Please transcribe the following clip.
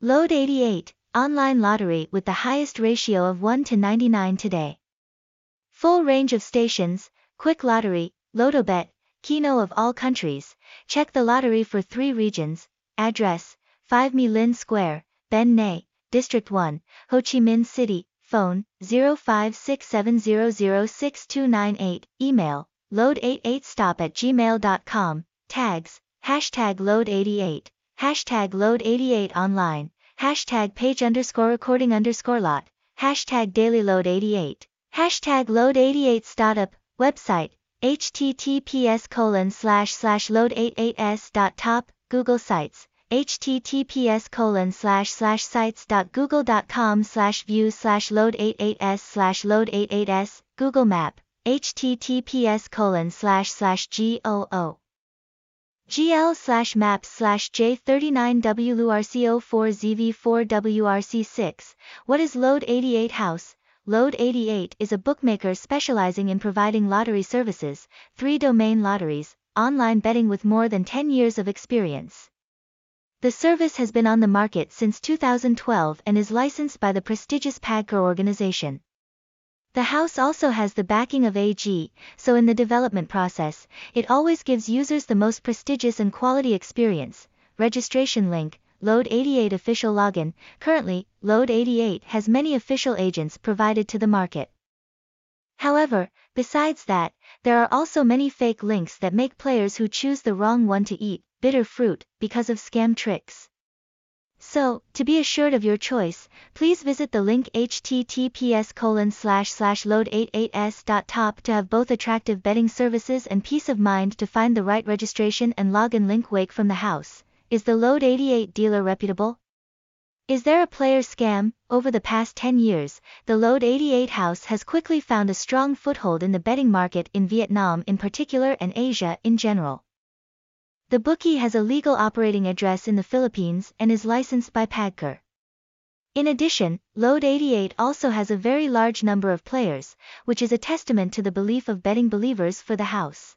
Lode 88, online lottery with the highest ratio of 1 to 99 today. Full range of stations, quick lottery, Lotobet, Keno of all countries. Check the lottery for three regions. Address 5 Me Linh Square, Ben Nghe, District 1, Ho Chi Minh City. Phone 0567006298. Email lode88stop at gmail.com. Tags hashtag lode88, hashtag lode88 online, hashtag page underscore recording underscore lot, hashtag dailylode88, hashtag lode88 startup, website, https colon slash slash lode88s dot top, Google Sites, https colon slash slash com slash view slash lode88s slash lode88s, Google Map, https colon slash slash goo gl slash maps slash j39wrco4zv4wrc6 What is Lode 88 House? Lode 88 is a bookmaker specializing in providing lottery services, three domain lotteries, online betting with more than 10 years of experience. The service has been on the market since 2012 and is licensed by the prestigious PAGCOR organization. The house also has the backing of AG, so in the development process, it always gives users the most prestigious and quality experience. Registration link, Lode 88 official login. Currently, Lode 88 has many official agents provided to the market. However, besides that, there are also many fake links that make players who choose the wrong one to eat bitter fruit because of scam tricks. So, to be assured of your choice, please visit the link https colon slash slash lode88s.top to have both attractive betting services and peace of mind to find the right registration and login link wake from the house. Is the Lode 88 dealer reputable? Is there a player scam? Over the past 10 years, the Lode 88 house has quickly found a strong foothold in the betting market in Vietnam in particular and Asia in general. The bookie has a legal operating address in the Philippines and is licensed by PAGCOR. In addition, Lode 88 also has a very large number of players, which is a testament to the belief of betting believers for the house.